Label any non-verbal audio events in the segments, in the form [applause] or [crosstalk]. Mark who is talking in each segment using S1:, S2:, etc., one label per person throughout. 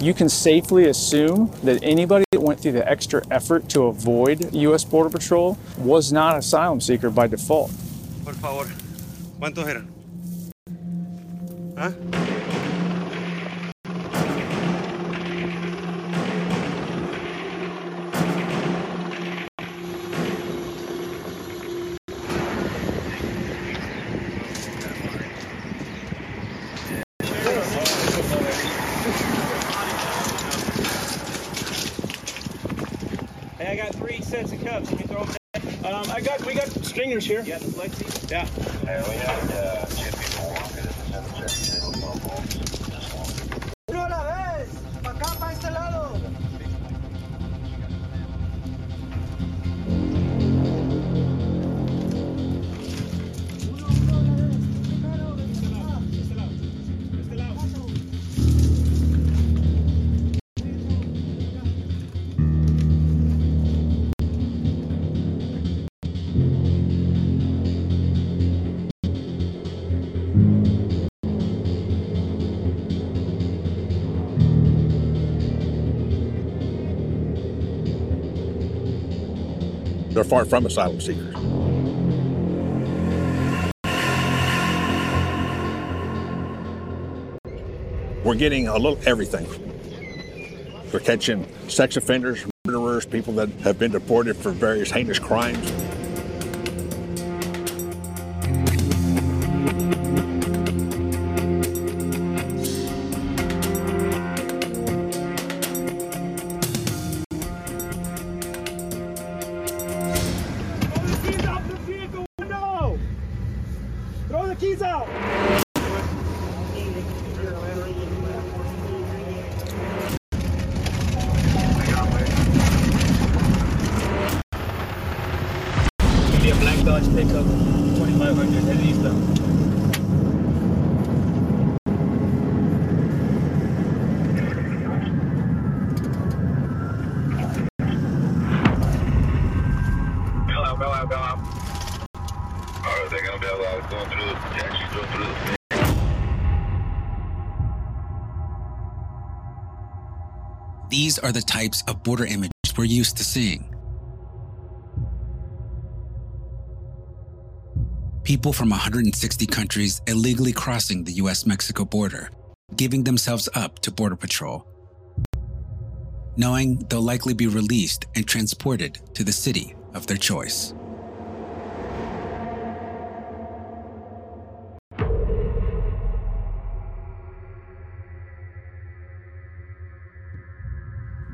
S1: you can safely assume that anybody that went through the extra effort to avoid U.S. Border Patrol was not asylum seeker by default.
S2: Por favor, ¿cuántos eran? ¿Ah?
S3: Hey, I got three sets of cups. You can throw them down. Um, I got, we got stringers here. Yeah,
S4: far from asylum seekers. We're getting a little everything. We're catching sex offenders, murderers, people that have been deported for various heinous crimes.
S5: These are the types of border images we're used to seeing. People from 160 countries illegally crossing the US Mexico border, giving themselves up to Border Patrol, knowing they'll likely be released and transported to the city of their choice.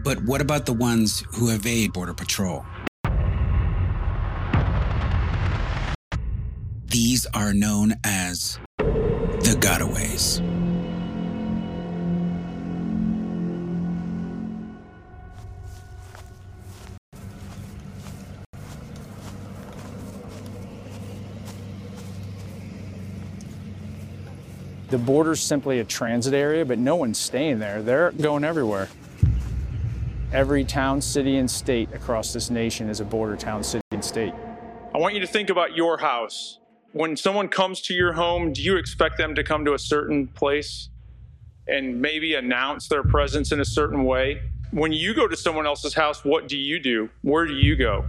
S5: But what about the ones who evade Border Patrol? These are known as the gotaways.
S1: The border's simply a transit area, but no one's staying there. They're going everywhere. Every town, city, and state across this nation is a border town, city, and state.
S6: I want you to think about your house. When someone comes to your home, do you expect them to come to a certain place and maybe announce their presence in a certain way? When you go to someone else's house, what do you do? Where do you go?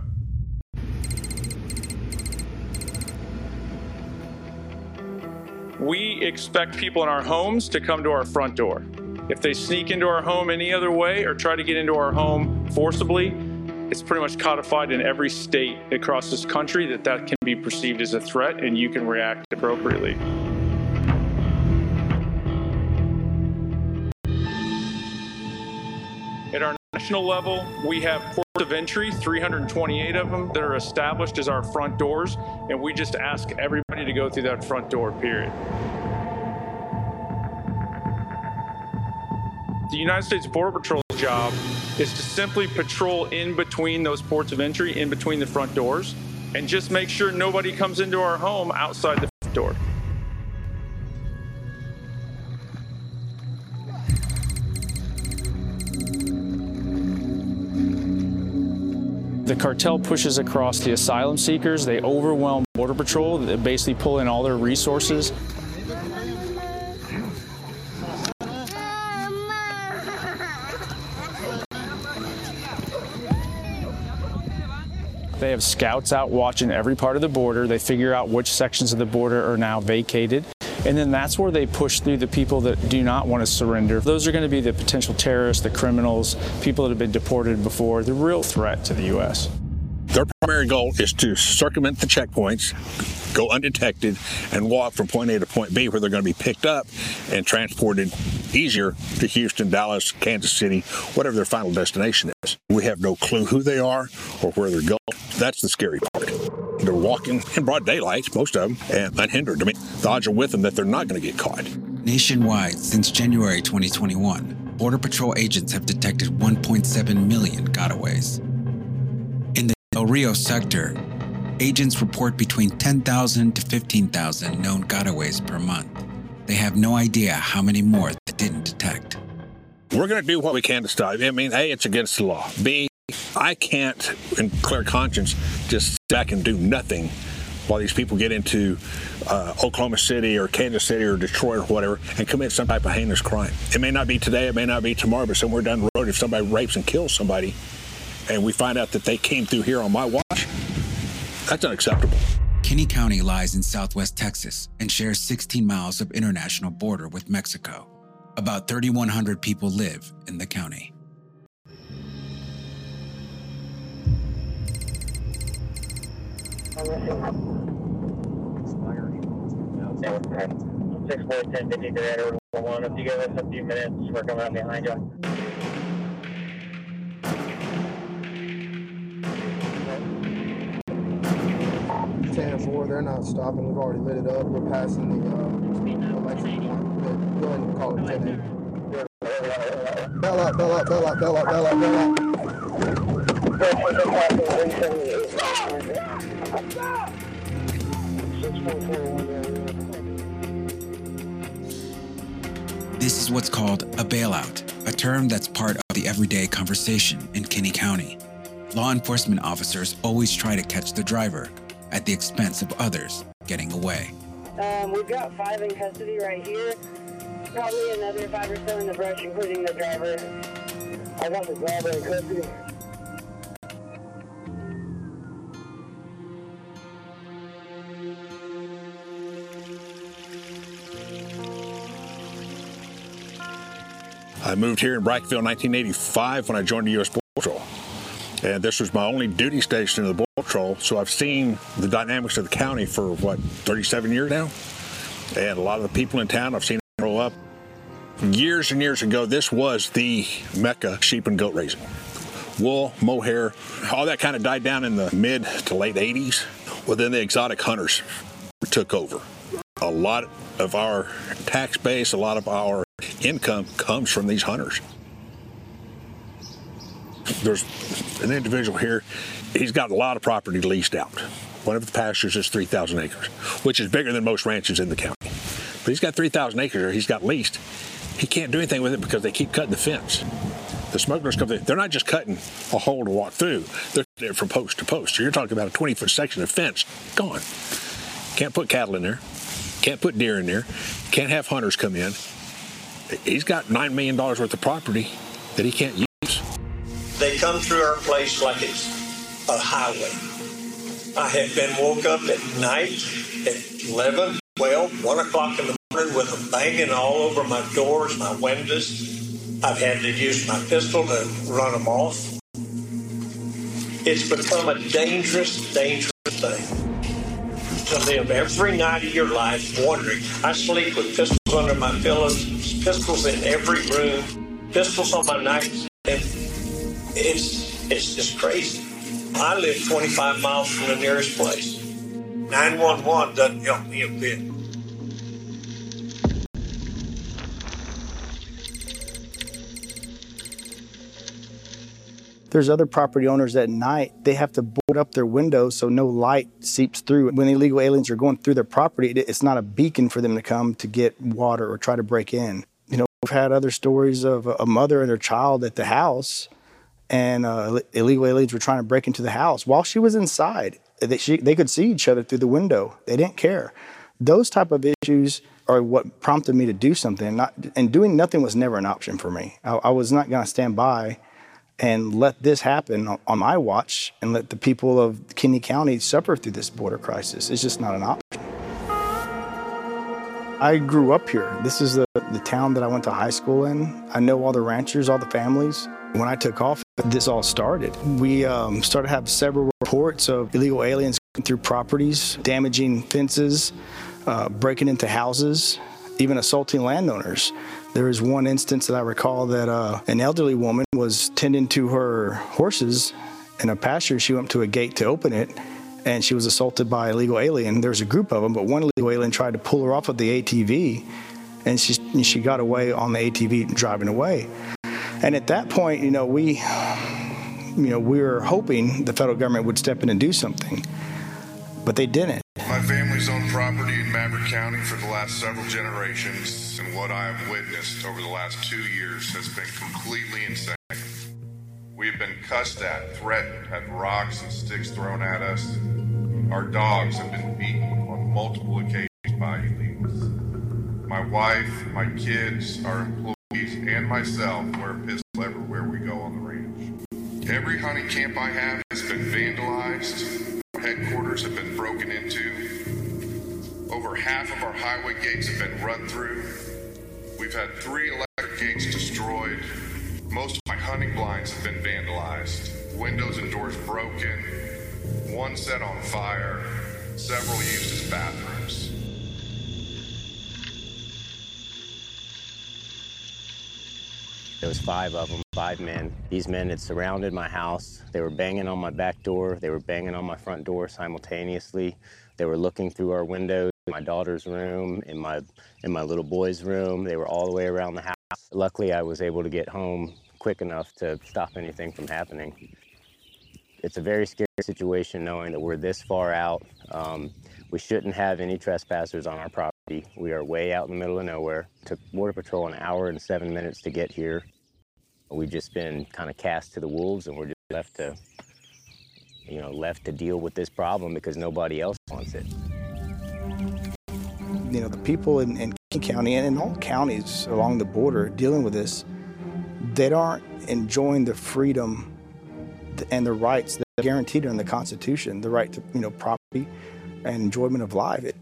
S6: We expect people in our homes to come to our front door. If they sneak into our home any other way or try to get into our home forcibly, it's pretty much codified in every state across this country that that can be perceived as a threat and you can react appropriately. At our national level, we have ports of entry, 328 of them that are established as our front doors, and we just ask everybody to go through that front door, period. The United States Border Patrol's job is to simply patrol in between those ports of entry, in between the front doors, and just make sure nobody comes into our home outside the front door.
S1: The cartel pushes across the asylum seekers. They overwhelm Border Patrol. They basically pull in all their resources. They have scouts out watching every part of the border. They figure out which sections of the border are now vacated. And then that's where they push through the people that do not want to surrender. Those are going to be the potential terrorists, the criminals, people that have been deported before, the real threat to the U.S.
S4: Their primary goal is to circumvent the checkpoints, go undetected, and walk from point A to point B where they're going to be picked up and transported easier to Houston, Dallas, Kansas City, whatever their final destination is. We have no clue who they are or where they're going. That's the scary part. They're walking in broad daylight, most of them, and unhindered. I mean, the odds are with them that they're not going to get caught.
S5: Nationwide, since January 2021, Border Patrol agents have detected 1.7 million gotaways. Rio sector, agents report between 10,000 to 15,000 known gotaways per month. They have no idea how many more they didn't detect.
S4: We're going to do what we can to stop. I mean, A, it's against the law. B, I can't, in clear conscience, just sit back and do nothing while these people get into uh, Oklahoma City or Kansas City or Detroit or whatever and commit some type of heinous crime. It may not be today, it may not be tomorrow, but somewhere down the road, if somebody rapes and kills somebody and we find out that they came through here on my watch, that's unacceptable.
S5: Kinney County lies in southwest Texas and shares 16 miles of international border with Mexico. About 3,100 people live in the county.
S7: Six four ten fifty three one. If you give us a few minutes, we're coming up behind you.
S8: They're not stopping. We've already lit it up. We're passing the uh, election point. Go ahead and call it ten eight. Bell up, bell up, bell up, bell up, bell up, bell up.
S5: This is what's called a bailout, a term that's part of the everyday conversation in Kinney County. Law enforcement officers always try to catch the driver at the expense of others getting away.
S7: Um, we've got five in custody right here. Probably another five or so in the brush, including the driver. I got the driver in custody.
S4: I moved here in Brackettville in 1985 when I joined the U.S. Border Patrol. And this was my only duty station in the Border Patrol, so I've seen the dynamics of the county for, what, 37 years now? And a lot of the people in town I've seen grow up. Years and years ago, this was the mecca sheep and goat raising. Wool, mohair, all that kind of died down in the mid to late 80s. Well, then the exotic hunters took over. A lot of our tax base, a lot of our income comes from these hunters. There's an individual here, he's got a lot of property leased out. One of the pastures is 3,000 acres, which is bigger than most ranches in the county. But he's got 3,000 acres or he's got leased. He can't do anything with it because they keep cutting the fence. The smugglers come through. They're not just cutting a hole to walk through, they're there from post to post. So you're talking about a 20 foot section of fence gone. Can't put cattle in there, can't put deer in there, can't have hunters come in. He's got $9 million worth of property that he can't use.
S9: They come through our place like it's a highway. I have been woke up at night at 11, 12, 1 o'clock in the morning with them banging all over my doors, my windows. I've had to use my pistol to run them off. It's become a dangerous, dangerous thing to live every night of your life wondering. I sleep with pistols under my pillows, pistols in every room, pistols on my nightstand. It's it's just crazy. I live 25 miles from the nearest place. 911 doesn't help me a bit.
S10: There's other property owners at night, they have to board up their windows so no light seeps through. When illegal aliens are going through their property, it's not a beacon for them to come to get water or try to break in. You know, we've had other stories of a mother and her child at the house, and uh, illegal aliens were trying to break into the house while she was inside. They, she, they could see each other through the window. They didn't care. Those type of issues are what prompted me to do something. Not, and doing nothing was never an option for me. I, I was not going to stand by
S11: and let this happen on my watch and let the people of Kinney County suffer through this border crisis. It's just not an option. I grew up here. This is the, the town that I went to high school in. I know all the ranchers, all the families. When I took off, this all started. We um, started to have several reports of illegal aliens through properties, damaging fences, uh, breaking into houses, even assaulting landowners. There was one instance that I recall that uh, an elderly woman was tending to her horses in a pasture. She went to a gate to open it and she was assaulted by a illegal alien. There was a group of them, but one illegal alien tried to pull her off of the ATV and she, she got away on the ATV driving away. And at that point, you know, we, you know, we were hoping the federal government would step in and do something, but they didn't.
S12: My family's owned property in Maverick County for the last several generations, and what I have witnessed over the last two years has been completely insane. We have been cussed at, threatened, had rocks and sticks thrown at us. Our dogs have been beaten on multiple occasions by illegals. My wife, my kids, our employees, and myself wear a pistol everywhere we go on the ranch. Every hunting camp I have has been vandalized headquarters have been broken into. Over half of our highway gates have been run through. We've had three electric gates destroyed. Most of my hunting blinds have been vandalized, windows and doors broken, one set on fire, several used as bathrooms.
S13: There was five of them, five men. These men had surrounded my house. They were banging on my back door. They were banging on my front door simultaneously. They were looking through our windows in my daughter's room, in my in my little boy's room. They were all the way around the house. Luckily, I was able to get home quick enough to stop anything from happening. It's a very scary situation knowing that we're this far out. Um, we shouldn't have any trespassers on our property. We are way out in the middle of nowhere. Took Border Patrol an hour and seven minutes to get here. We've just been kind of cast to the wolves and we're just left to, you know, left to deal with this problem because nobody else wants it.
S11: You know, the people in, in Kinney County and in all counties along the border dealing with this, they aren't enjoying the freedom and the rights that are guaranteed in the Constitution, the right to, you know, property, and enjoyment of life. It,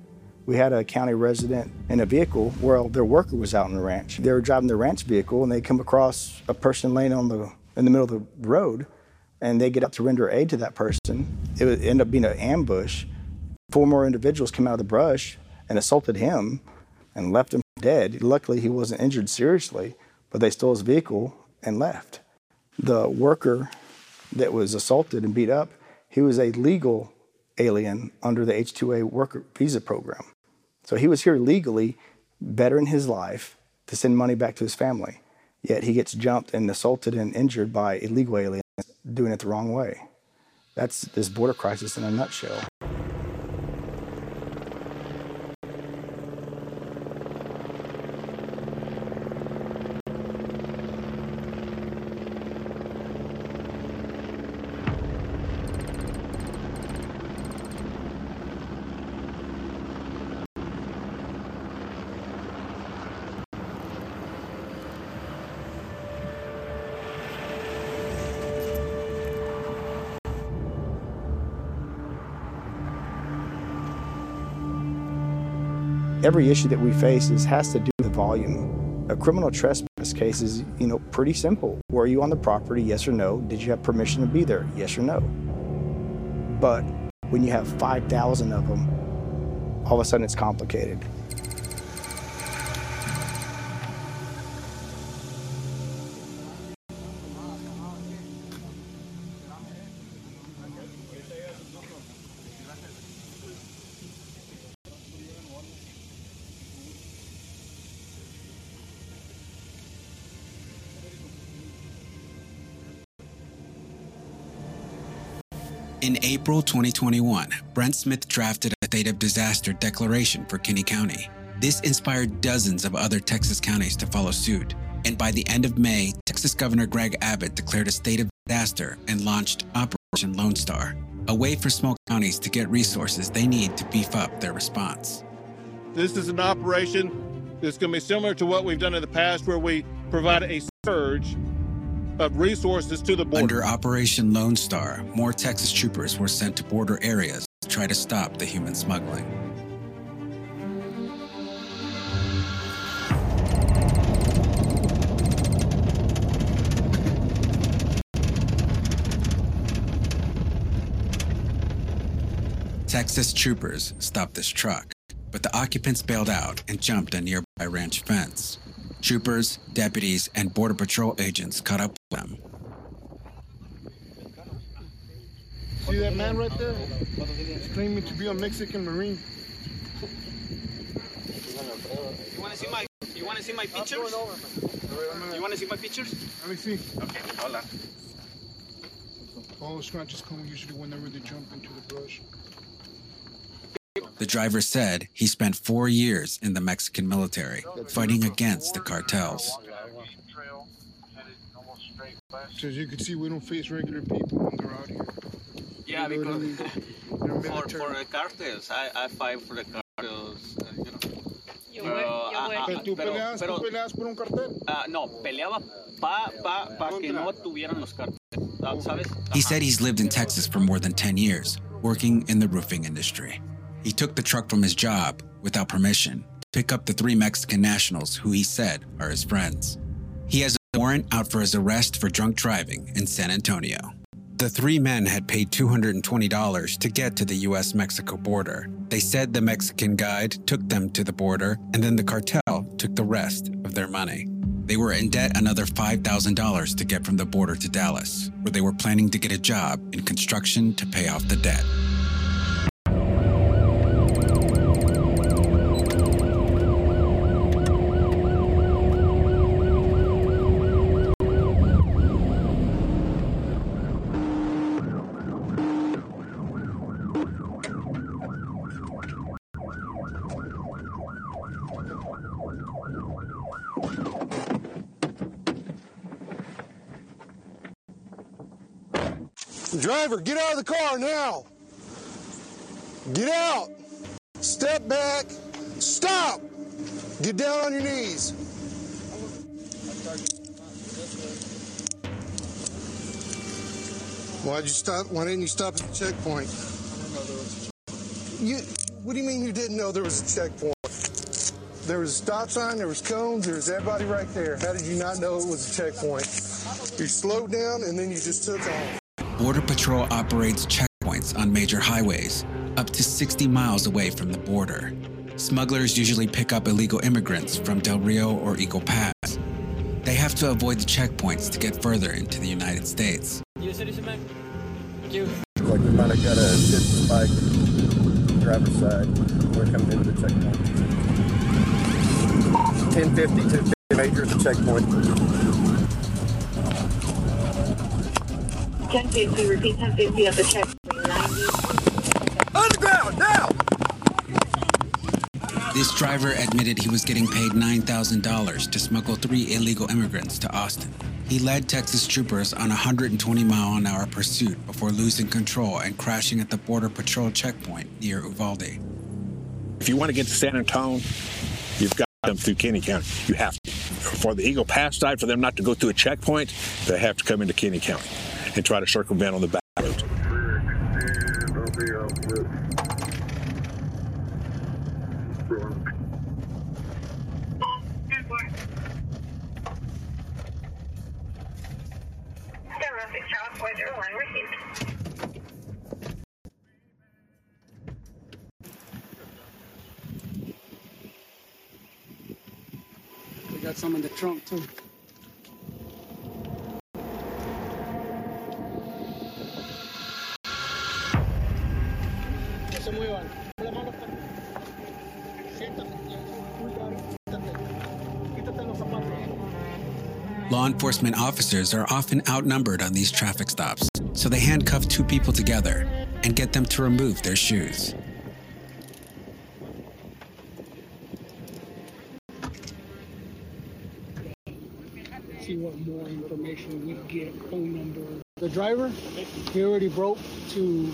S11: we had a county resident in a vehicle where their worker was out on the ranch. They were driving their ranch vehicle and they come across a person laying on the in the middle of the road, and they get up to render aid to that person. It would end up being an ambush. Four more individuals came out of the brush and assaulted him and left him dead. Luckily, he wasn't injured seriously, but they stole his vehicle and left. The worker that was assaulted and beat up, he was a legal alien under the H-2A worker visa program. So he was here legally, bettering his life to send money back to his family. Yet he gets jumped and assaulted and injured by illegal aliens doing it the wrong way. That's this border crisis in a nutshell. Every issue that we face is has to do with volume. A criminal trespass case is, you know, pretty simple. Were you on the property? Yes or no. Did you have permission to be there? Yes or no. But when you have 5,000 of them, all of a sudden it's complicated.
S5: In April 2021, Brent Smith drafted a state of disaster declaration for Kinney County. This inspired dozens of other Texas counties to follow suit. And by the end of May, Texas Governor Greg Abbott declared a state of disaster and launched Operation Lone Star, a way for small counties to get resources they need to beef up their response.
S8: This is an operation that's going to be similar to what we've done in the past, where we provide a surge
S14: of resources to the border.
S5: Under Operation Lone Star, more Texas troopers were sent to border areas to try to stop the human smuggling. Texas troopers stopped this truck, but the occupants bailed out and jumped a nearby ranch fence. Troopers, deputies, and Border Patrol agents caught up with them.
S8: See that man right there? He's claiming to be a Mexican Marine.
S3: You want to see my You want to see my pictures? You want to see my pictures?
S8: Let me see.
S3: Okay, hold on.
S8: All the scratches come usually whenever they jump into the brush.
S5: The driver said he spent four years in the Mexican military fighting against the cartels.
S8: So as you can see, we don't face regular people when they're out here.
S3: Yeah,
S8: They're
S3: because
S8: literally- [laughs] they're
S3: for, for the cartels, I, I fight for the cartels, uh, you know.
S8: Yo
S3: Pero,
S8: voy- yo
S3: ah, ah,
S8: tú
S3: pero-
S8: peleas- tú peleas por un cartel.
S3: ah, no, peleaba pa, pa, pa que no tuvieran los carteles, ¿sabes?
S5: He said he's lived in Texas for more than 10 years, working in the roofing industry. He took the truck from his job without permission to pick up the three Mexican nationals who he said are his friends. He has a warrant out for his arrest for drunk driving in San Antonio. The three men had paid $220 to get to the US Mexico border. They said the Mexican guide took them to the border, and then the cartel took the rest of their money. They were in debt another $5,000 to get from the border to Dallas, where they were planning to get a job in construction to pay off the debt.
S15: Driver, get out of the car now. Get out. Step back. Stop. Get down on your knees. Why'd you stop? Why didn't you stop at the checkpoint? You. What do you mean you didn't know there was a checkpoint? There was a stop sign. There was cones. There was everybody right there. How did you not know it was a checkpoint? You slowed down and then you just took off.
S5: Border Patrol operates checkpoints on major highways, up to 60 miles away from the border. Smugglers usually pick up illegal immigrants from Del Rio or Eagle Pass. They have to avoid the checkpoints to get further into the United States.
S3: You a citizen. Thank you.
S16: Like we might have got a good spike driver's side. We're coming into the checkpoint. 1050, 250 major at the checkpoint.
S7: 1050, repeat 1050 at the checkpoint. 90.
S15: Underground, now!
S5: This driver admitted he was getting paid $9,000 to smuggle three illegal immigrants to Austin. He led Texas troopers on a 120 mile an hour pursuit before losing control and crashing at the Border Patrol checkpoint near Uvalde.
S4: If you want to get to San Antonio, you've got them through Kinney County. You have to. For the Eagle Pass side, for them not to go through a checkpoint, they have to come into Kinney County and try to circumvent on the back roads.
S17: We got some in the trunk too.
S8: Que se muevan. La mano Siéntate. Quítate los zapatos.
S5: Law enforcement officers are often outnumbered on these traffic stops, so they handcuff two people together and get them to remove their shoes.
S17: See what more information we get. Phone number. The driver, he already broke to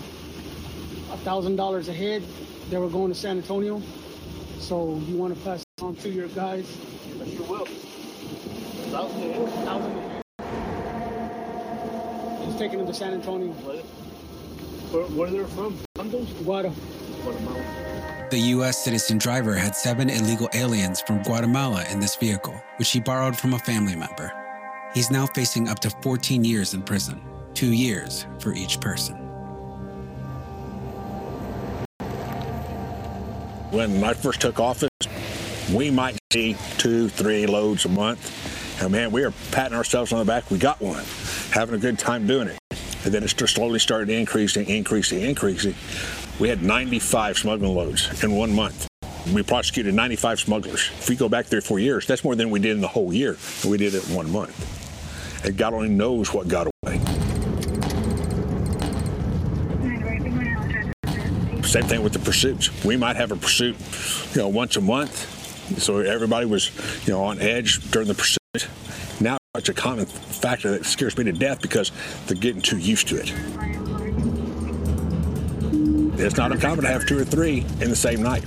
S17: a thousand dollars a head. They were going to San Antonio. So you want to pass it on to your guys? Yes, you will. Thousand a head. He's taking them to San Antonio.
S18: Where, where they're from? Honduras?
S17: Guada.
S5: The U.S. citizen driver had seven illegal aliens from Guatemala in this vehicle, which he borrowed from a family member. He's now facing up to 14 years in prison, two years for each person.
S4: When I first took office, we might see two, three loads a month. And man, we are patting ourselves on the back. We got one, having a good time doing it. And then it just slowly started increasing, increasing, increasing. We had 95 smuggling loads in one month. We prosecuted 95 smugglers. If we go back three or four years, that's more than we did in the whole year. We did it in one month. And God only knows what got away. Same thing with the pursuits. We might have a pursuit, you know, once a month. So everybody was, you know, on edge during the pursuit. Now it's a common factor that scares me to death because they're getting too used to it. It's not uncommon to have two or three in the same night.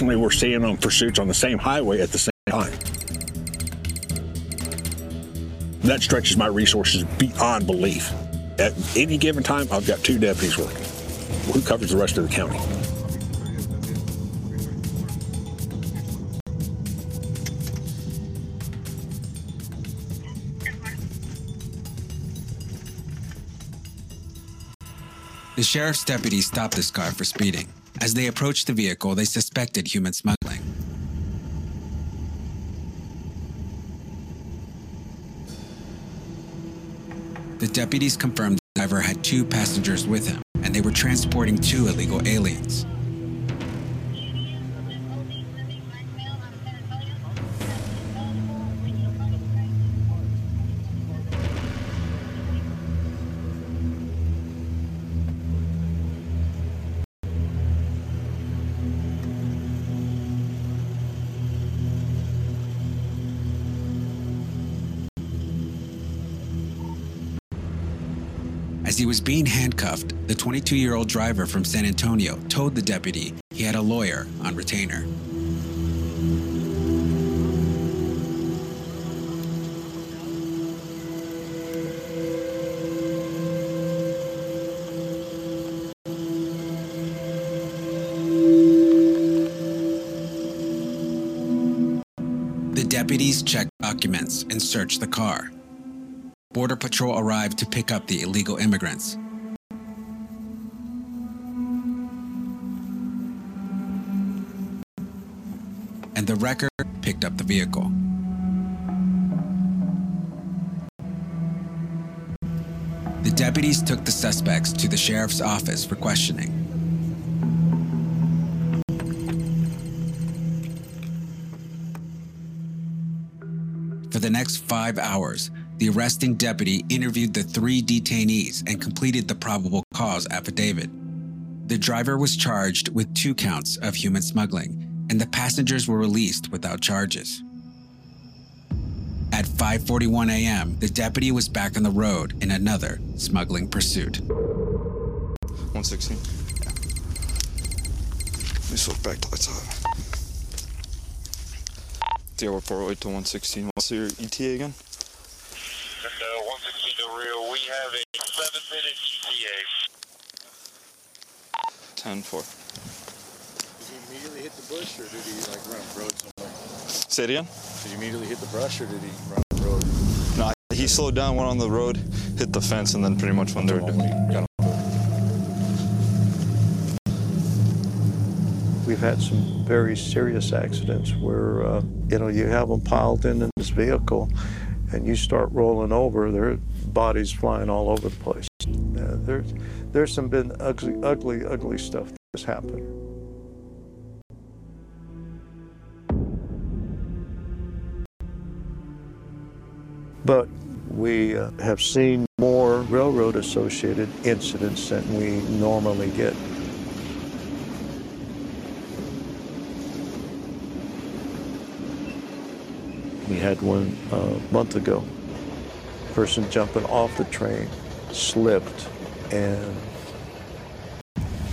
S4: We're seeing them pursuits on the same highway at the same time. That stretches my resources beyond belief. At any given time, I've got two deputies working. Who covers the rest of the county?
S5: The sheriff's deputies stopped this car for speeding. As they approached the vehicle, they suspected human smuggling. The deputies confirmed the driver had two passengers with him, and they were transporting two illegal aliens. He was being handcuffed, the 22 year old driver from San Antonio told the deputy he had a lawyer on retainer. The deputies checked documents and searched the car. Border Patrol arrived to pick up the illegal immigrants. And the wrecker picked up the vehicle. The deputies took the suspects to the sheriff's office for questioning. For the next five hours, the arresting deputy interviewed the three detainees and completed the probable cause affidavit. The driver was charged with two counts of human smuggling, and the passengers were released without charges. At 5:41 a.m., the deputy was back on the road in another smuggling pursuit.
S14: 116. Let me switch back to lights off. DR 408 to 116. What's your ETA again?
S19: Uh, 116 to real. We have a seven minute ETA.
S14: 10 4.
S16: Did he immediately hit the bush or did he like run a road somewhere?
S14: Say it again?
S16: Did he immediately hit the brush or did he run a road?
S14: No, he he slowed down, went on the road, hit the fence, and then pretty much went there.
S20: We've had some very serious accidents where, uh, you know, you have them piled in, in this vehicle and you start rolling over, their bodies flying all over the place. Uh, there's, there's some been ugly, ugly, ugly stuff that's happened. But we uh, have seen more railroad associated incidents than we normally get. We had one uh, a month ago. Person jumping off the train slipped and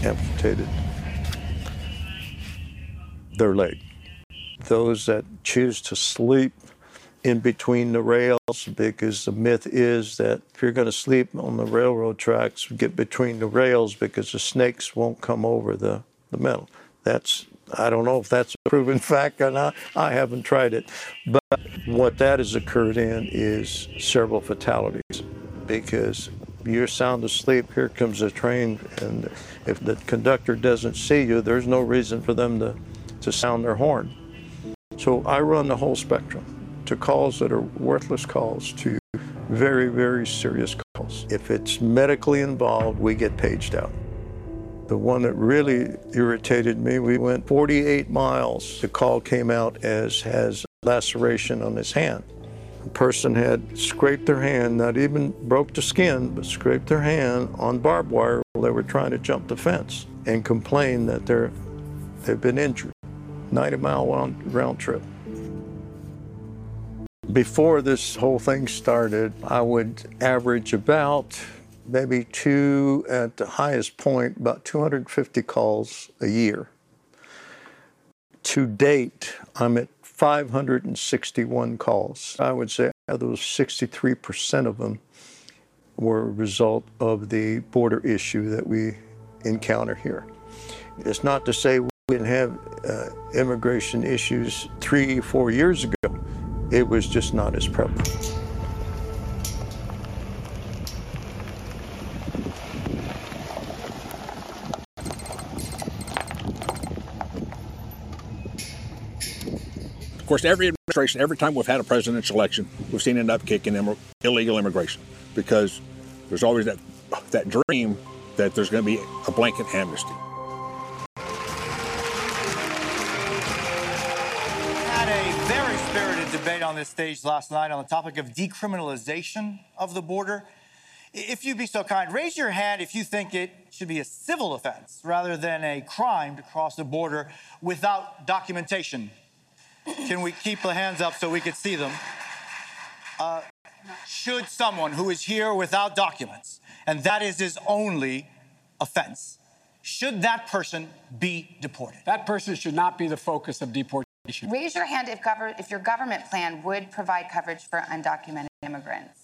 S20: amputated their leg. Those that choose to sleep in between the rails, because the myth is that if you're going to sleep on the railroad tracks, get between the rails because the snakes won't come over the, the metal. That's I don't know if that's a proven [laughs] fact or not. I haven't tried it. But what that has occurred in is several fatalities because you're sound asleep, here comes a train, and if the conductor doesn't see you, there's no reason for them to, to sound their horn. So I run the whole spectrum to calls that are worthless calls to very, very serious calls. If it's medically involved, we get paged out. The one that really irritated me, we went 48 miles. The call came out as has laceration on his hand. The person had scraped their hand, not even broke the skin, but scraped their hand on barbed wire while they were trying to jump the fence and complained that they're, they've been injured. 90 mile round, round trip. Before this whole thing started, I would average about maybe two, at the highest point, about 250 calls a year. To date, I'm at 561 calls. I would say those 63% of them were a result of the border issue that we encounter here. It's not to say we didn't have uh, immigration issues three, four years ago. It was just not as prevalent.
S4: Course, every administration, every time we've had a presidential election, we've seen an upkick in Im- illegal immigration because there's always that that dream that there's going to be a blanket amnesty.
S21: had a very spirited debate on this stage last night on the topic of decriminalization of the border. If you'd be so kind, raise your hand if you think it should be a civil offense rather than a crime to cross the border without documentation. Can we keep the hands up so we can see them? Uh, should someone who is here without documents, and that is his only offense, should that person be deported?
S22: That person should not be the focus of deportation.
S23: Raise your hand if, gover- if your government plan would provide coverage for undocumented immigrants.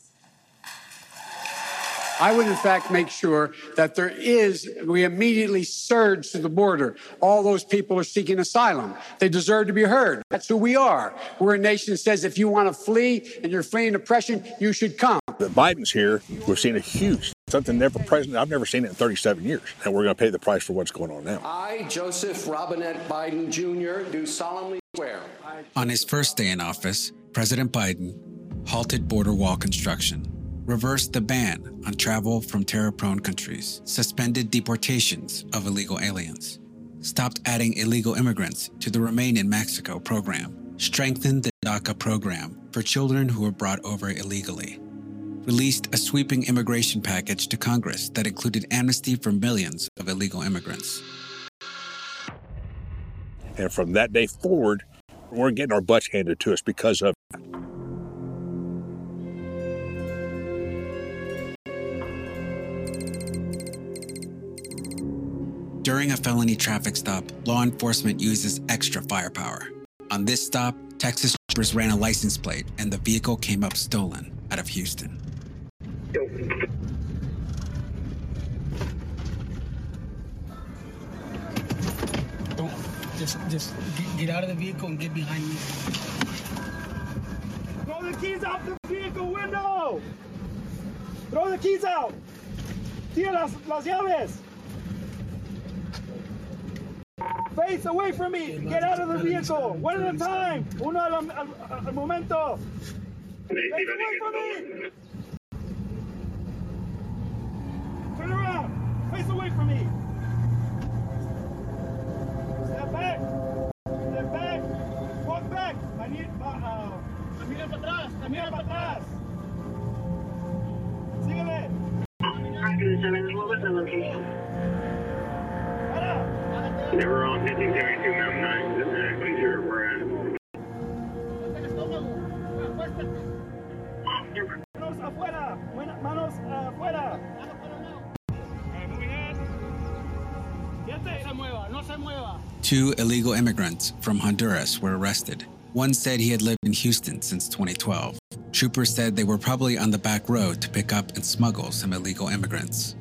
S22: I would, in fact, make sure that there is, we immediately surge to the border. All those people are seeking asylum. They deserve to be heard. That's who we are. We're a nation that says if you want to flee and you're fleeing oppression, you should come.
S4: The Biden's here, we've seen a huge, something never president, I've never seen it in 37 years. And we're going to pay the price for what's going on now.
S24: I, Joseph Robinette Biden Jr., do solemnly swear.
S5: On his first day in office, President Biden halted border wall construction, reversed the ban on travel from terror prone countries, suspended deportations of illegal aliens, stopped adding illegal immigrants to the Remain in Mexico program, strengthened the DACA program for children who were brought over illegally, released a sweeping immigration package to Congress that included amnesty for millions of illegal immigrants.
S4: And from that day forward, we're getting our butts handed to us because of
S5: During a felony traffic stop, law enforcement uses extra firepower. On this stop, Texas troopers ran a license plate and the vehicle came up stolen out of Houston.
S17: Don't just just get, get out of the vehicle and get behind me.
S18: Throw Throw the keys out the vehicle window. Throw the keys out. Tira las, las llaves. Face away from me. Get out of the vehicle. One at a time. Uno al, al, al momento. Face away from me. Turn around. Face away from me. Step back. Step back. Walk back. I need. Uh, camina para atrás. Camina para atrás.
S5: Two illegal immigrants from Honduras were arrested. One said he had lived in Houston since 2012. Troopers said they were probably on the back road to pick up and smuggle some illegal immigrants.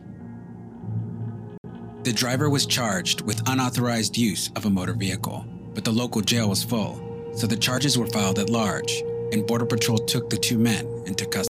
S5: The driver was charged with unauthorized use of a motor vehicle, but the local jail was full, so the charges were filed at large, and Border Patrol took the two men into custody.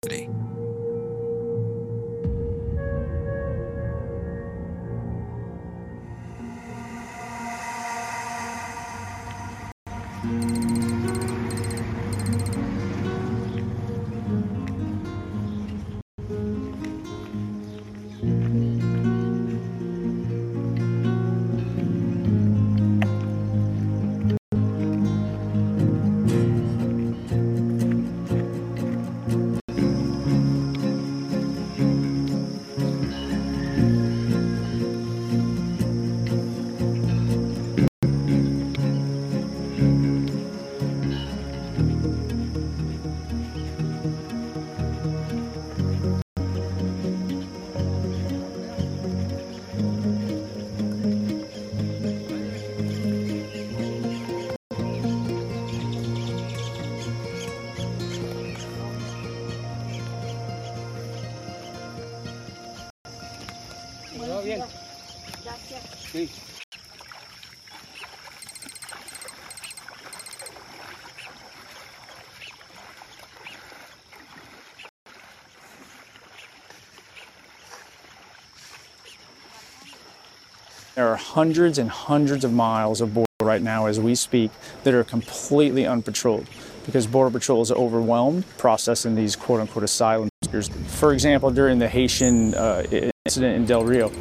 S25: There are hundreds and hundreds of miles of border right now as we speak that are completely unpatrolled because Border Patrol is overwhelmed processing these quote unquote asylum seekers. For example, during the Haitian uh, incident in Del Rio,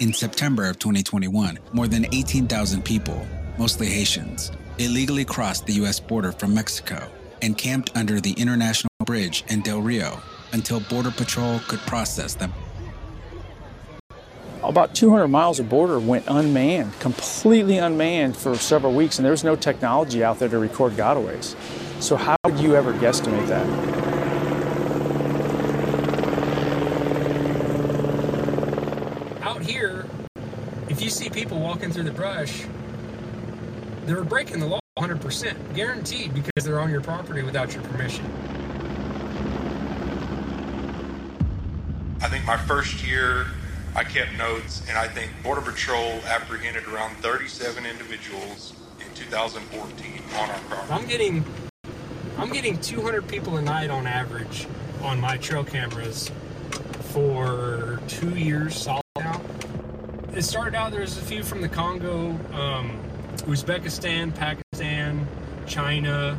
S5: In September of 2021, more than 18,000 people, mostly Haitians, illegally crossed the U.S. border from Mexico and camped under the International Bridge in Del Rio until Border Patrol could process them.
S25: about 200 miles of border went unmanned, completely unmanned for several weeks, and there was no technology out there to record gotaways. So, how would you ever guesstimate that?
S26: out here, if you see people walking through the brush, they're breaking the law 100%, guaranteed, because they're on your property without your permission.
S12: My first year, I kept notes, and I think Border Patrol apprehended around 37 individuals in 2014 on our property.
S26: I'm getting, I'm getting 200 people a night on average on my trail cameras for two years solid now. It started out there was a few from the Congo, um, Uzbekistan, Pakistan, China,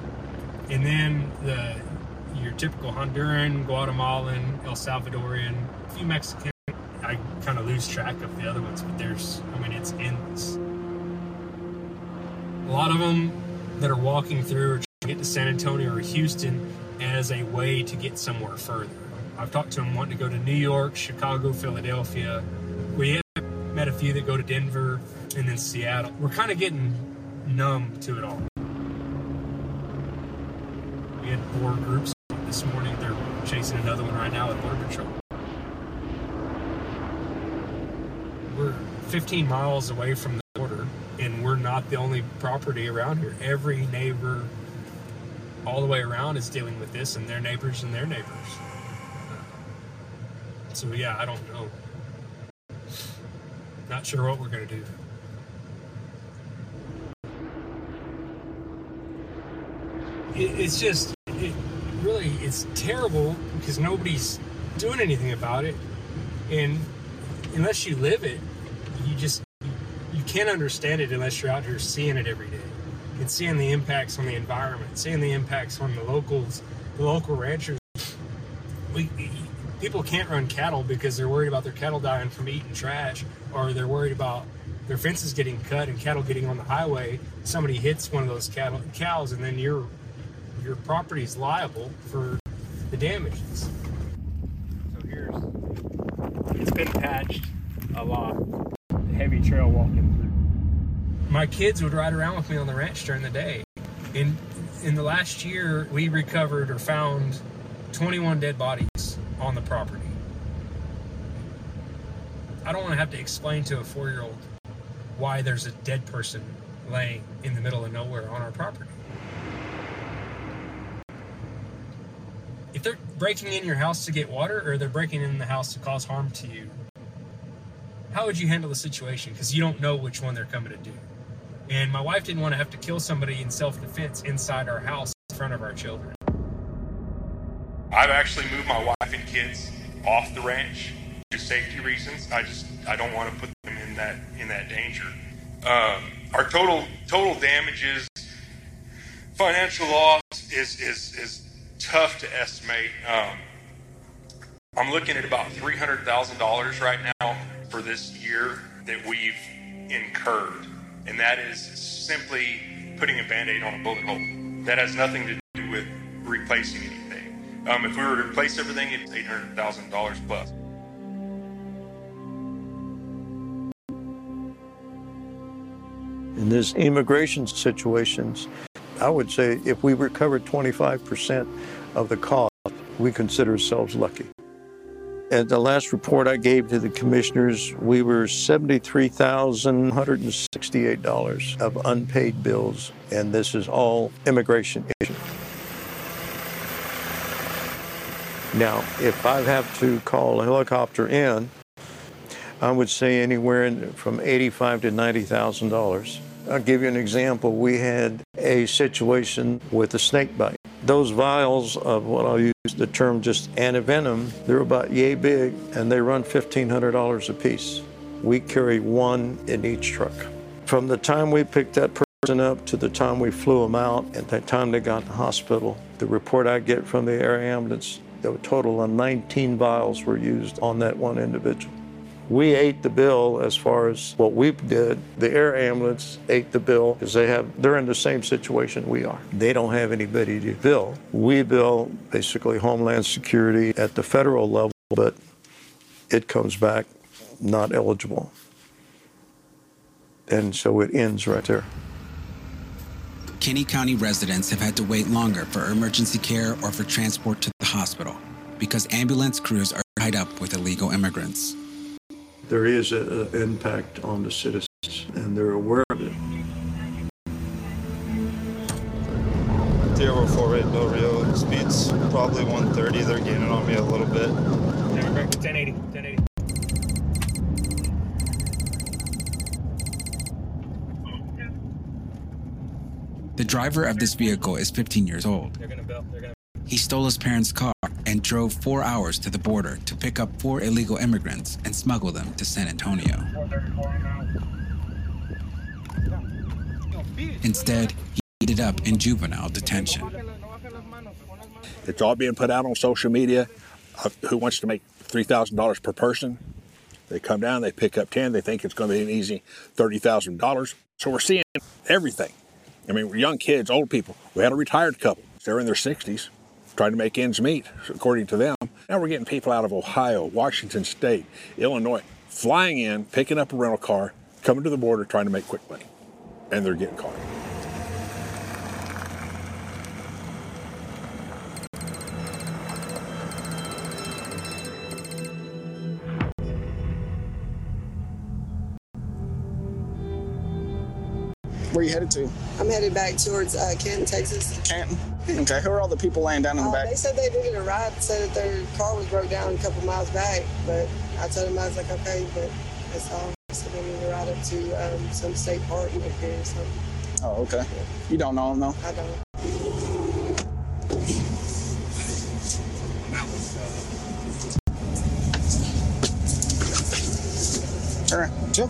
S26: and then the your typical Honduran, Guatemalan, El Salvadorian, a few Mexican. I kind of lose track of the other ones, but there's, I mean, it's endless. A lot of them that are walking through are trying to get to San Antonio or Houston as a way to get somewhere further. I've talked to them wanting to go to New York, Chicago, Philadelphia. We have met a few that go to Denver and then Seattle. We're kind of getting numb to it all. We had four groups this morning. They're chasing another one right now at Border Patrol. We're 15 miles away from the border, and we're not the only property around here. Every neighbor all the way around is dealing with this, and their neighbors and their neighbors. So, yeah, I don't know. Not sure what we're going to do. it's just really it's terrible because nobody's doing anything about it, and unless you live it, you just you can't understand it unless you're out here seeing it every day and seeing the impacts on the environment, seeing the impacts on the locals, the local ranchers. We people can't run cattle because they're worried about their cattle dying from eating trash, or they're worried about their fences getting cut and cattle getting on the highway. Somebody hits one of those cattle cows, and then your your property's liable for the damages. So here's it's been patched a lot. Heavy trail walking through. My kids would ride around with me on the ranch during the day. In in the last year, we recovered or found 21 dead bodies on the property. I don't want to have to explain to a four-year-old why there's a dead person laying in the middle of nowhere on our property. If they're breaking in your house to get water or they're breaking in the house to cause harm to you, how would you handle the situation? Because you don't know which one they're coming to do. And my wife didn't want to have to kill somebody in self defense inside our house in front of our children.
S27: I've actually moved my wife and kids off the ranch for safety reasons. I just I don't want to put them in that in that danger. Um, our total total damages, financial loss is is is tough to estimate. Um, I'm looking at about three hundred thousand dollars right now for this year that we've incurred, and that is simply putting a band-aid on a bullet hole. That has nothing to do with replacing anything. Um, if we were to replace everything, it's eight hundred thousand dollars plus.
S20: In this immigration situations, I would say if we recovered 25% of the cost, we consider ourselves lucky. At the last report I gave to the commissioners, we were $73,168 of unpaid bills, and this is all immigration. Now, if I have to call a helicopter in, I would say anywhere in, from eighty-five to ninety thousand dollars. I'll give you an example. We had a situation with a snake bite. Those vials of what I'll use the term just antivenom, they're about yay big and they run $1,500 a piece. We carry one in each truck. From the time we picked that person up to the time we flew them out and the time they got to the hospital, the report I get from the air ambulance, the total of 19 vials were used on that one individual. We ate the bill as far as what we did. The air ambulance ate the bill because they have they're in the same situation we are. They don't have anybody to bill. We bill basically Homeland Security at the federal level, but it comes back not eligible. And so it ends right there.
S5: Kinney County residents have had to wait longer for emergency care or for transport to the hospital because ambulance crews are tied up with illegal immigrants.
S20: There is an impact on the citizens, and they're aware of it.
S14: Zero oh four eight Del Rio speeds probably 130. They're gaining on me a little bit.
S26: 1080, 1080.
S5: The driver of this vehicle is 15 years old. He stole his parents' car and drove four hours to the border to pick up four illegal immigrants and smuggle them to San Antonio. Instead, he ended up in juvenile detention.
S4: It's all being put out on social media. Uh, who wants to make three thousand dollars per person? They come down, they pick up ten. They think it's going to be an easy thirty thousand dollars. So we're seeing everything. I mean, young kids, old people. We had a retired couple. They're in their sixties, trying to make ends meet, according to them. Now we're getting people out of Ohio, Washington State, Illinois, flying in, picking up a rental car, coming to the border, trying to make quick money, and they're getting caught.
S28: Where are you headed to?
S29: I'm headed back towards uh, Canton, Texas.
S28: Canton. Okay, who are all the people laying down in the
S29: uh,
S28: back?
S29: They said they needed a ride, said that their car was broke down a couple miles back, but I told them I was like, okay, but it's all. So they needed a ride up to um, some state park and here. or something.
S28: Oh, okay. Yeah. You don't know them though?
S29: I don't.
S28: All right, chill.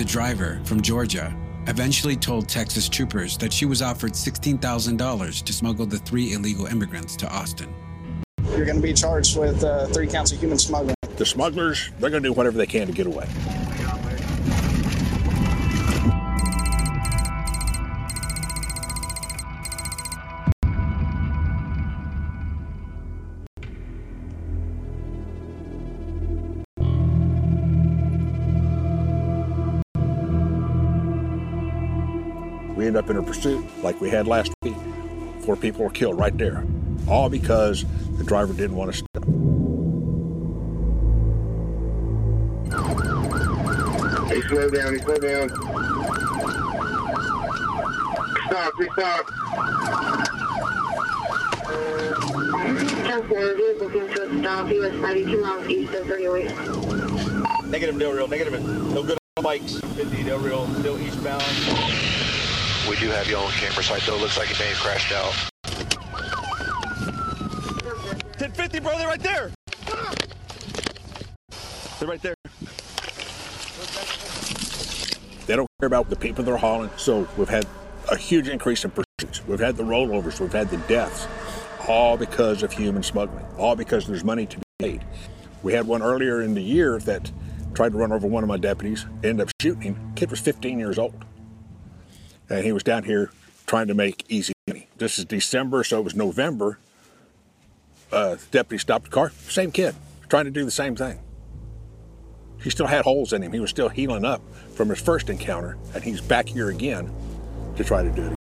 S5: The driver from Georgia eventually told Texas troopers that she was offered $16,000 to smuggle the three illegal immigrants to Austin.
S28: You're going to be charged with uh, three counts of human smuggling.
S4: The smugglers, they're going to do whatever they can to get away. Up in a pursuit like we had last week. Four people were killed right there, all because the driver didn't want to stop.
S19: Hey, slow down, hey, slow down. Stop, please stop.
S30: Ten four, vehicle seems to have stopped. US 92 miles east of 308.
S31: Negative, Del Real, negative. No good on bikes. 50, Del Real, still eastbound.
S19: We do have you on camera site though. Looks like it may have crashed out.
S31: 1050, bro, they're right there. They're right there.
S4: They don't care about the people they're hauling. So we've had a huge increase in pursuits. We've had the rollovers. We've had the deaths, all because of human smuggling. All because there's money to be made. We had one earlier in the year that tried to run over one of my deputies. Ended up shooting him. Kid was 15 years old, and he was down here trying to make easy money. This is December, so it was November. Uh, deputy stopped the car. Same kid, trying to do the same thing. He still had holes in him. He was still healing up from his first encounter, and he's back here again to try to do it.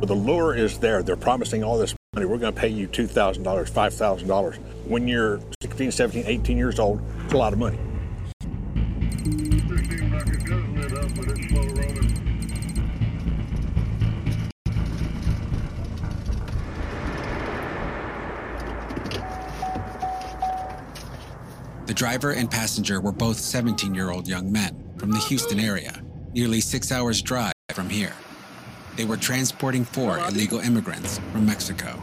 S4: But the lure is there. They're promising all this money. We're going to pay you $2,000, $5,000. When you're 16, 17, 18 years old, it's a lot of money.
S5: The driver and passenger were both 17 year old young men from the Houston area, nearly six hours' drive from here. They were transporting four illegal immigrants from Mexico.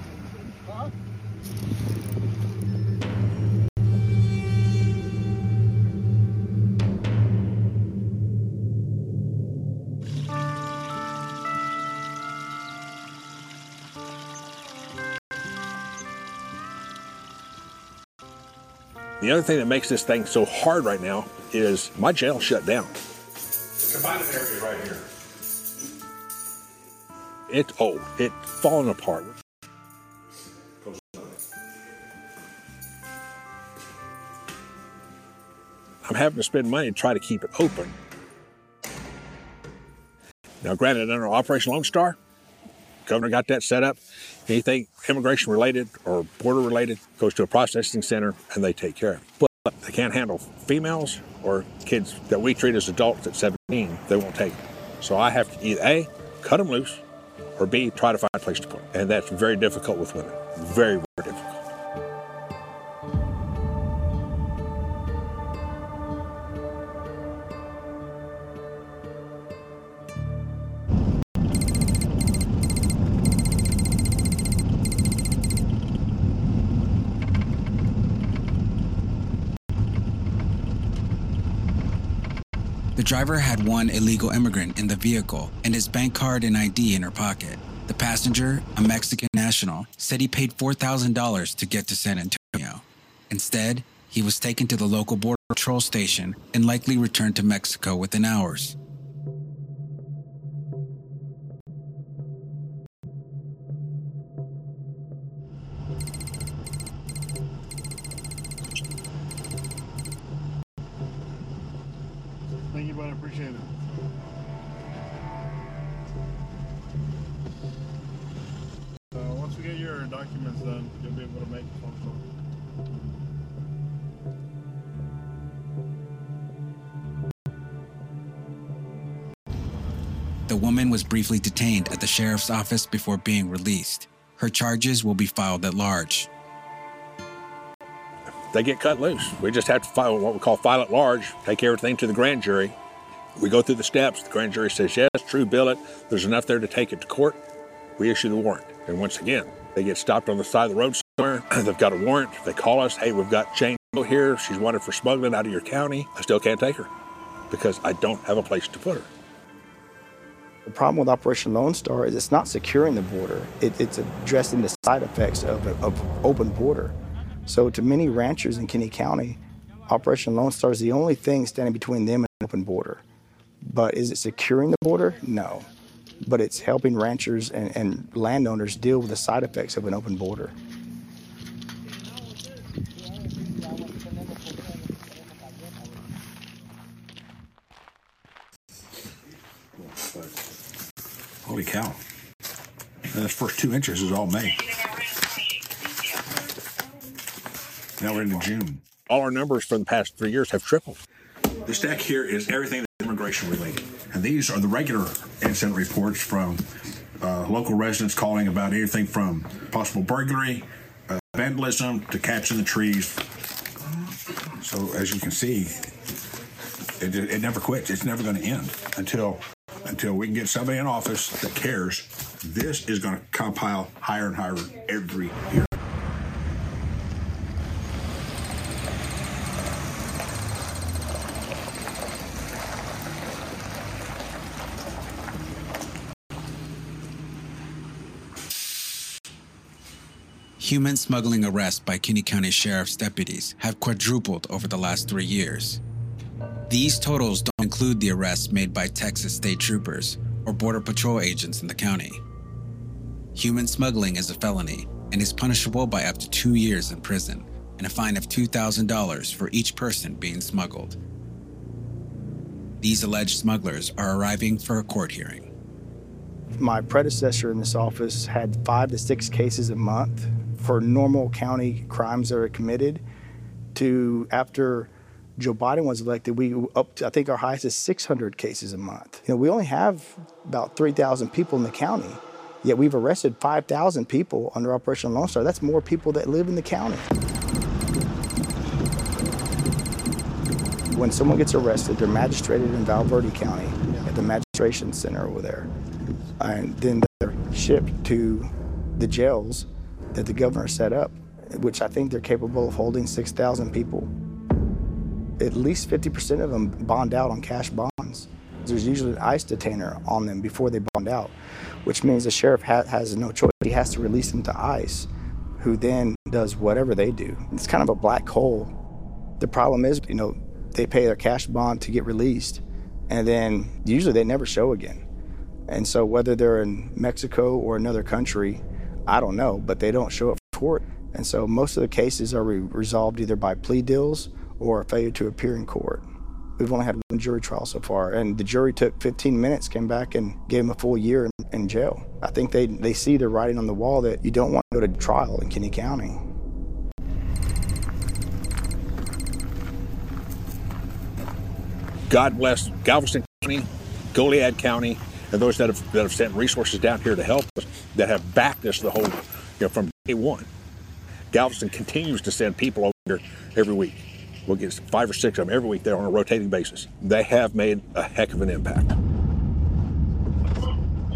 S4: The other thing that makes this thing so hard right now is my jail shut down.
S27: Combine area right here.
S4: It's old. It's falling apart. I'm having to spend money to try to keep it open. Now, granted, under Operation Lone Star, governor got that set up. Anything immigration related or border related goes to a processing center and they take care of it. But they can't handle females or kids that we treat as adults at 17. They won't take. So I have to either A, cut them loose, or B, try to find a place to put them. And that's very difficult with women. Very, very difficult.
S5: The driver had one illegal immigrant in the vehicle and his bank card and ID in her pocket. The passenger, a Mexican national, said he paid $4,000 to get to San Antonio. Instead, he was taken to the local border patrol station and likely returned to Mexico within hours.
S15: Thank you, buddy. Appreciate it. Uh, once we get your documents done, you'll be able to make a phone call.
S5: The woman was briefly detained at the sheriff's office before being released. Her charges will be filed at large.
S4: They get cut loose. We just have to file what we call file at large, take everything to the grand jury. We go through the steps. The grand jury says, yes, true, bill it. There's enough there to take it to court. we issue the warrant. And once again, they get stopped on the side of the road somewhere. [clears throat] They've got a warrant. They call us, hey, we've got Jane here. She's wanted for smuggling out of your county. I still can't take her because I don't have a place to put her.
S11: The problem with Operation Lone Star is it's not securing the border. It, it's addressing the side effects of, of open border. So to many ranchers in Kinney County, Operation Lone Star is the only thing standing between them and an open border. But is it securing the border? No. But it's helping ranchers and, and landowners deal with the side effects of an open border.
S4: Holy cow. And those first two inches is all May. Now we're into June. All our numbers for the past three years have tripled.
S32: This deck here is everything that's immigration related. And these are the regular incident reports from uh, local residents calling about anything from possible burglary, uh, vandalism, to catching the trees. So as you can see, it, it never quits. It's never going to end until until we can get somebody in office that cares. This is going to compile higher and higher every year.
S5: Human smuggling arrests by Kinney County Sheriff's deputies have quadrupled over the last three years. These totals don't include the arrests made by Texas state troopers or Border Patrol agents in the county. Human smuggling is a felony and is punishable by up to two years in prison and a fine of $2,000 for each person being smuggled. These alleged smugglers are arriving for a court hearing.
S11: My predecessor in this office had five to six cases a month for normal county crimes that are committed to after Joe Biden was elected, we up to, I think our highest is 600 cases a month. You know, we only have about 3,000 people in the county, yet we've arrested 5,000 people under Operation Lone Star. That's more people that live in the county. When someone gets arrested, they're magistrated in Val Verde County at the magistration center over there, and then they're shipped to the jails that the governor set up, which I think they're capable of holding 6,000 people at least 50% of them bond out on cash bonds. There's usually an ICE detainer on them before they bond out, which means the sheriff ha has no choice. He has to release them to ICE, who then does whatever they do. It's kind of a black hole. The problem is, you know, they pay their cash bond to get released, and then usually they never show again. And so whether they're in Mexico or another country, I don't know, but they don't show up for court. And so most of the cases are re resolved either by plea deals or a failure to appear in court. We've only had one jury trial so far, and the jury took 15 minutes, came back, and gave him a full year in, in jail. I think they, they see the writing on the wall that you don't want to go to trial in Kinney County.
S4: God bless Galveston County, Goliad County, and those that have, that have sent resources down here to help us, that have backed us the whole, you know, from day one. Galveston continues to send people over here every week. We'll get five or six of them every week there on a rotating basis. They have made a heck of an impact.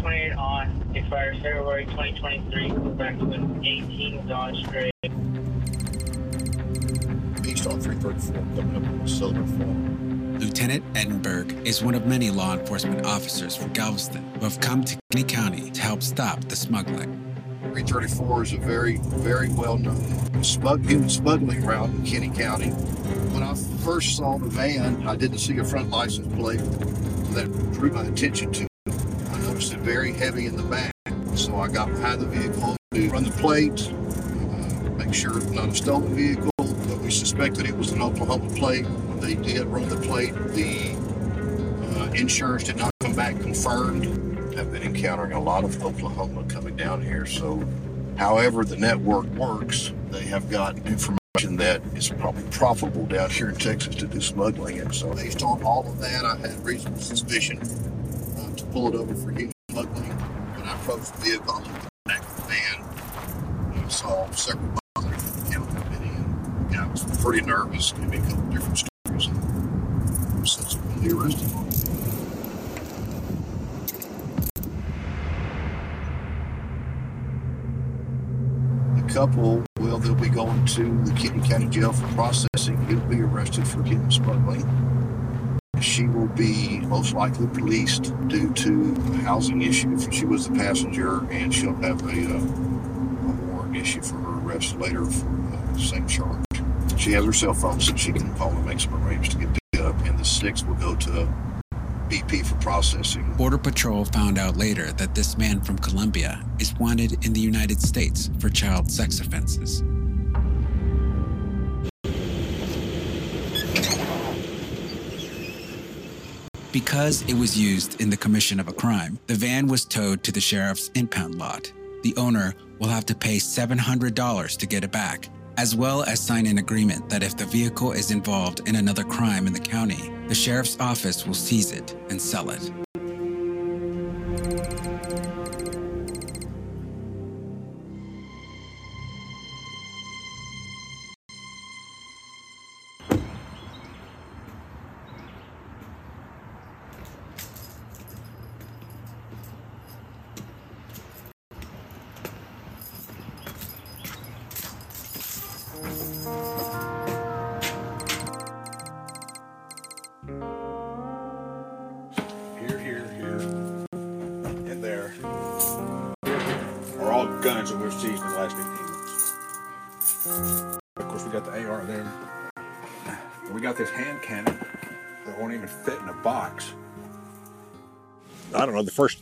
S33: 28 on, expires February 2023, back to 18 Dodge Strait.
S32: East on 334 coming up with Silver Fall.
S5: Lieutenant Edinburgh is one of many law enforcement officers from Galveston who have come to Kinney County to help stop the smuggling.
S34: 334 is a very, very well-known smug, human smuggling route in Kinney County. When I first saw the van, I didn't see a front license plate that drew my attention to. it. I noticed it very heavy in the back, so I got behind the vehicle to run the plate, uh, make sure it's not a stolen vehicle, we suspected it was an Oklahoma plate. When they did run the plate, the uh, insurance did not come back confirmed I've been encountering a lot of Oklahoma coming down here. So, however the network works, they have got information that is probably profitable down here in Texas to do smuggling. And so, based on all of that, I had reasonable suspicion uh, to pull it over for human smuggling. When I approached the vehicle, I looked back the van, I saw several I was pretty nervous. Gave me a couple different stories and subsequently arrested. couple, well, they'll be going to the Kinney County Jail for processing. He'll be arrested for human smuggling. She will be most likely released due to housing issue. She was the passenger, and she'll have a, uh, a warrant issue for her arrest later for the same charge. She has her cell phone, so she can call and make some arrangements to get picked up, and the six will go to BP for processing.
S5: Border Patrol found out later that this man from Colombia is wanted in the United States for child sex offenses. Because it was used in the commission of a crime, the van was towed to the sheriff's impound lot. The owner will have to pay $700 to get it back, as well as sign an agreement that if the vehicle is involved in another crime in the county, the sheriff's office will seize it and sell it.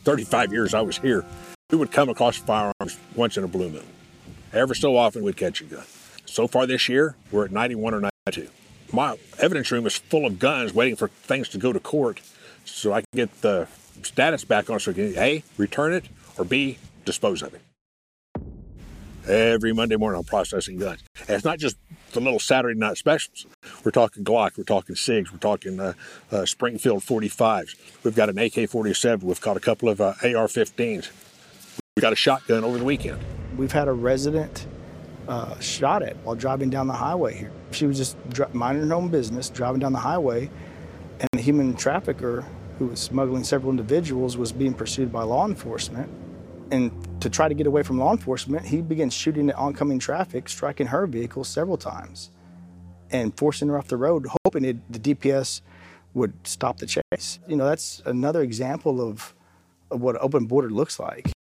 S4: 35 years I was here, we would come across firearms once in a blue moon. Every so often we'd catch a gun. So far this year, we're at 91 or 92. My evidence room is full of guns waiting for things to go to court so I can get the status back on so I can A, return it, or B, dispose of it. Every Monday morning I'm processing guns. And it's not just the little Saturday night specials. We're talking Glock, we're talking SIGs, we're talking uh, uh, Springfield 45s. We've got an AK 47, we've caught a couple of uh, AR 15s. We got a shotgun over the weekend.
S11: We've had a resident uh, shot at while driving down the highway here. She was just minding her own business, driving down the highway, and the human trafficker who was smuggling several individuals was being pursued by law enforcement. And to try to get away from law enforcement, he began shooting at oncoming traffic, striking her vehicle several times and forcing her off the road, hoping it, the DPS would stop the chase. You know, that's another example of, of what open border looks like.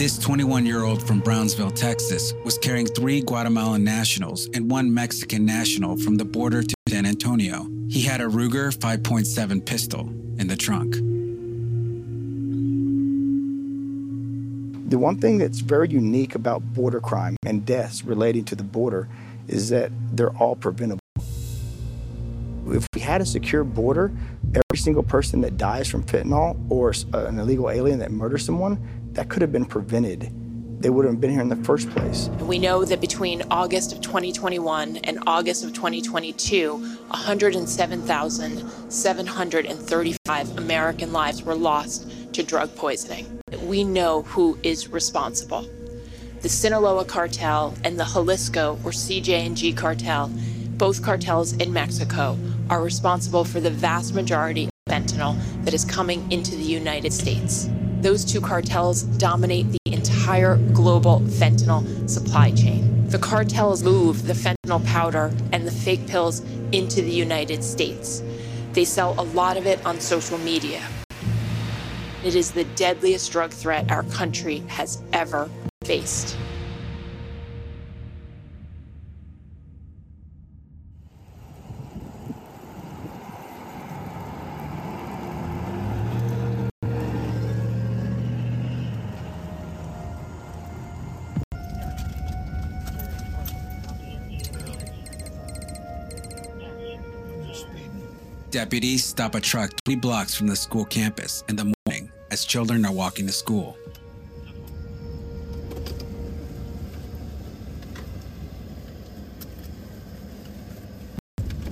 S5: This 21 year old from Brownsville, Texas, was carrying three Guatemalan nationals and one Mexican national from the border to San Antonio. He had a Ruger 5.7 pistol in the trunk.
S11: The one thing that's very unique about border crime and deaths relating to the border is that they're all preventable. If we had a secure border, every single person that dies from fentanyl or uh, an illegal alien that murders someone, that could have been prevented. They wouldn't have been here in the first place.
S35: We know that between August of 2021 and August of 2022, 107,735 American lives were lost to drug poisoning. We know who is responsible. The Sinaloa cartel and the Jalisco or CJNG cartel, both cartels in Mexico, are responsible for the vast majority of fentanyl that is coming into the United States. Those two cartels dominate the entire global fentanyl supply chain. The cartels move the fentanyl powder and the fake pills into the United States. They sell a lot of it on social media. It is the deadliest drug threat our country has ever faced.
S5: Deputies stop a truck three blocks from the school campus in the morning as children are walking to school.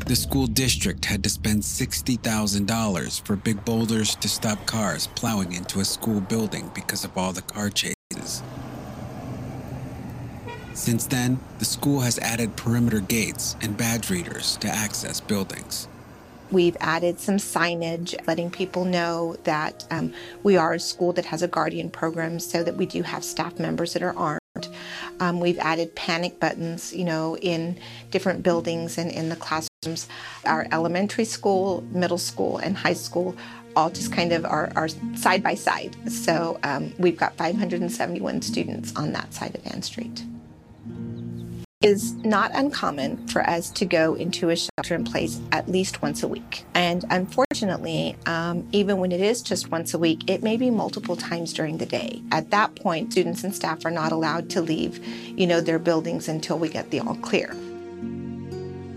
S5: The school district had to spend $60,000 for big boulders to stop cars plowing into a school building because of all the car chases. Since then, the school has added perimeter gates and badge readers to access buildings.
S36: We've added some signage letting people know that um, we are a school that has a guardian program so that we do have staff members that are armed. Um, we've added panic buttons, you know, in different buildings and in the classrooms. Our elementary school, middle school, and high school all just kind of are, are side by side. So um, we've got 571 students on that side of Ann Street. Is not uncommon for us to go into a shelter in place at least once a week. And unfortunately, um, even when it is just once a week, it may be multiple times during the day. At that point, students and staff are not allowed to leave, you know, their buildings until we get the all clear.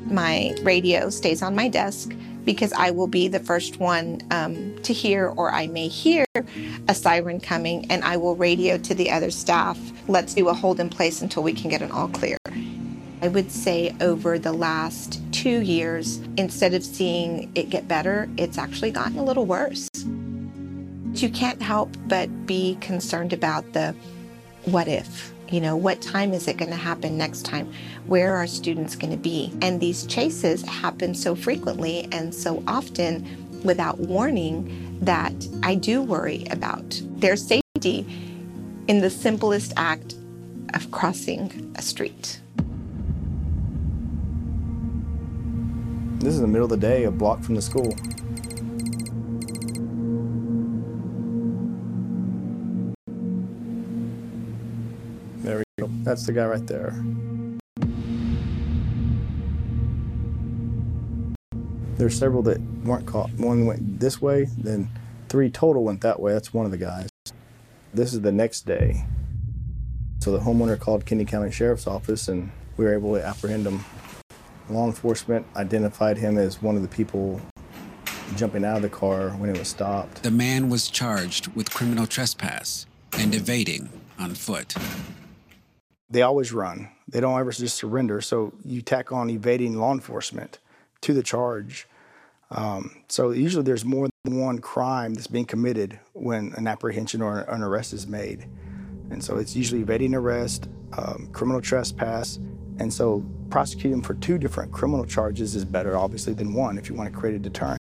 S36: My radio stays on my desk because I will be the first one um, to hear, or I may hear a siren coming, and I will radio to the other staff, let's do a hold in place until we can get an all clear. I would say over the last two years, instead of seeing it get better, it's actually gotten a little worse. You can't help but be concerned about the what if. You know, what time is it going to happen next time? Where are students going to be? And these chases happen so frequently and so often without warning that I do worry about their safety in the simplest act of crossing a street.
S11: This is the middle of the day, a block from the school. There we go. That's the guy right there. There's several that weren't caught. One went this way, then three total went that way. That's one of the guys. This is the next day. So the homeowner called Kinney County Sheriff's Office and we were able to apprehend him. Law enforcement identified him as one of the people jumping out of the car when it was stopped.
S5: The man was charged with criminal trespass and evading on foot.
S11: They always run. They don't ever just surrender. So you tack on evading law enforcement to the charge. Um, so usually there's more than one crime that's being committed when an apprehension or an arrest is made. And so it's usually evading arrest, um, criminal trespass, and so prosecuting for two different criminal charges is better, obviously, than one if you want to create a deterrent.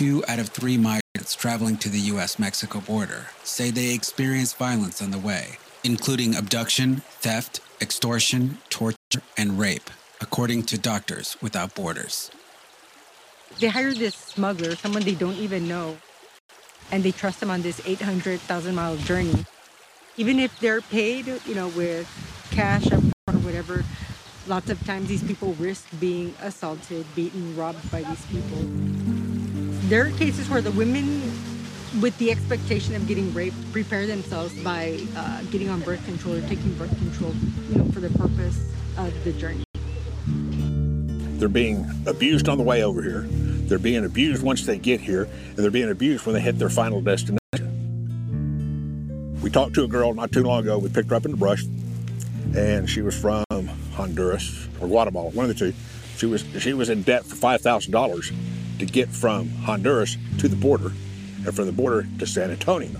S5: Two out of three migrants traveling to the U.S. Mexico border say they experience violence on the way, including abduction, theft, extortion, torture, and rape, according to Doctors Without Borders.
S37: They hire this smuggler, someone they don't even know, and they trust them on this 800,000 mile journey. Even if they're paid, you know, with cash or whatever, lots of times these people risk being assaulted, beaten, robbed by these people. There are cases where the women, with the expectation of getting raped, prepare themselves by uh, getting on birth control or taking birth control, you know, for the purpose of the journey.
S4: They're being abused on the way over here. They're being abused once they get here, and they're being abused when they hit their final destination. We talked to a girl not too long ago. We picked her up in the brush, and she was from Honduras or Guatemala, one of the two. She was she was in debt for five thousand dollars to get from Honduras to the border, and from the border to San Antonio.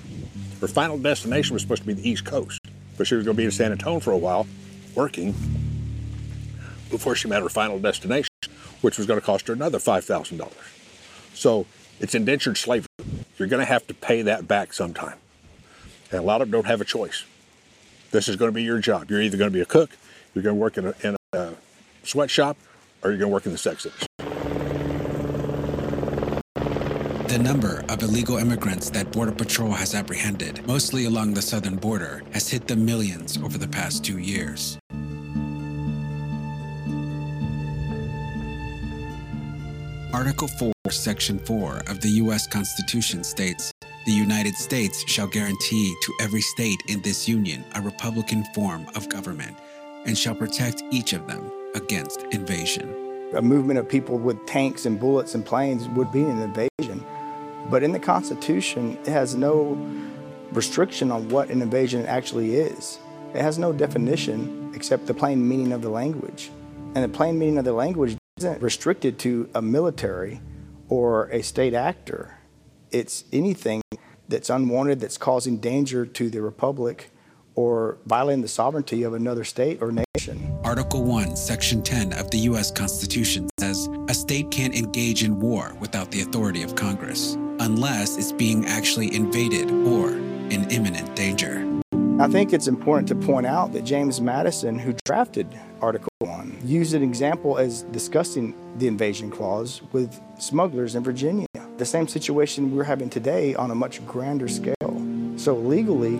S4: Her final destination was supposed to be the East Coast, but she was going to be in San Antonio for a while, working before she met her final destination, which was going to cost her another $5,000. So it's indentured slavery. You're going to have to pay that back sometime. And a lot of them don't have a choice. This is going to be your job. You're either going to be a cook, you're going to work in a, in a uh, sweatshop, or you're going to work in the sex industry?
S5: The number of illegal immigrants that Border Patrol has apprehended, mostly along the southern border, has hit the millions over the past two years. Article 4, Section 4 of the U.S. Constitution states The United States shall guarantee to every state in this union a republican form of government and shall protect each of them against invasion.
S11: A movement of people with tanks and bullets and planes would be an invasion. But in the Constitution, it has no restriction on what an invasion actually is. It has no definition except the plain meaning of the language. And the plain meaning of the language isn't restricted to a military or a state actor. It's anything that's unwanted, that's causing danger to the republic or violating the sovereignty of another state or nation.
S5: Article 1, Section 10 of the U.S. Constitution says a state can't engage in war without the authority of Congress, unless it's being actually invaded or in imminent danger.
S11: I think it's important to point out that James Madison, who drafted Article 1, used an example as discussing the invasion clause with smugglers in Virginia. The same situation we're having today on a much grander scale. So legally,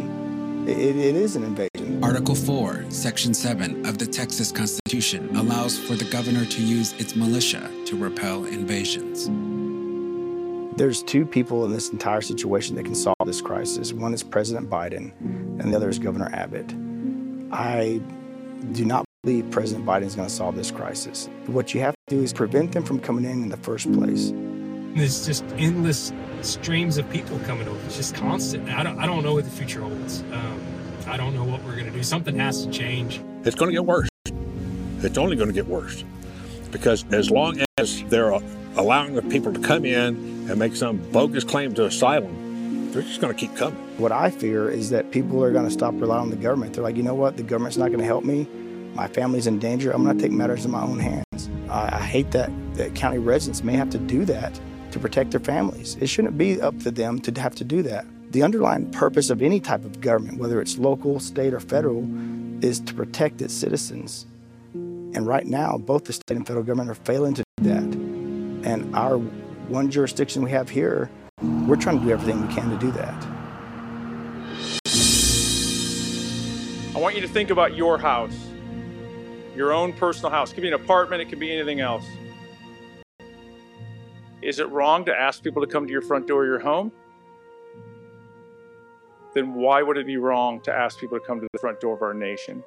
S11: it, it is an invasion.
S5: Article 4, Section 7 of the Texas Constitution allows for the governor to use its militia to repel invasions.
S11: There's two people in this entire situation that can solve this crisis. One is President Biden, and the other is Governor Abbott. I do not believe President Biden is going to solve this crisis. What you have to do is prevent them from coming in in the first place.
S26: There's just endless streams of people coming over. It's just constant. I don't, I don't know what the future holds. Um, I don't know what we're going to do. Something has to change.
S4: It's going to get worse. It's only going to get worse. Because as long as they're allowing the people to come in and make some bogus claim to asylum, they're just going to keep coming.
S11: What I fear is that people are going to stop relying on the government. They're like, you know what? The government's not going to help me. My family's in danger. I'm going to take matters in my own hands. I, I hate that, that county residents may have to do that to protect their families. It shouldn't be up to them to have to do that. The underlying purpose of any type of government, whether it's local, state, or federal, is to protect its citizens. And right now, both the state and federal government are failing to do that. And our one jurisdiction we have here, we're trying to do everything we can to do that.
S31: I want you to think about your house, your own personal house. It could be an apartment, it could be anything else. Is it wrong to ask people to come to your front door of your home? Then why would it be wrong to ask people to come to the front door of our nation?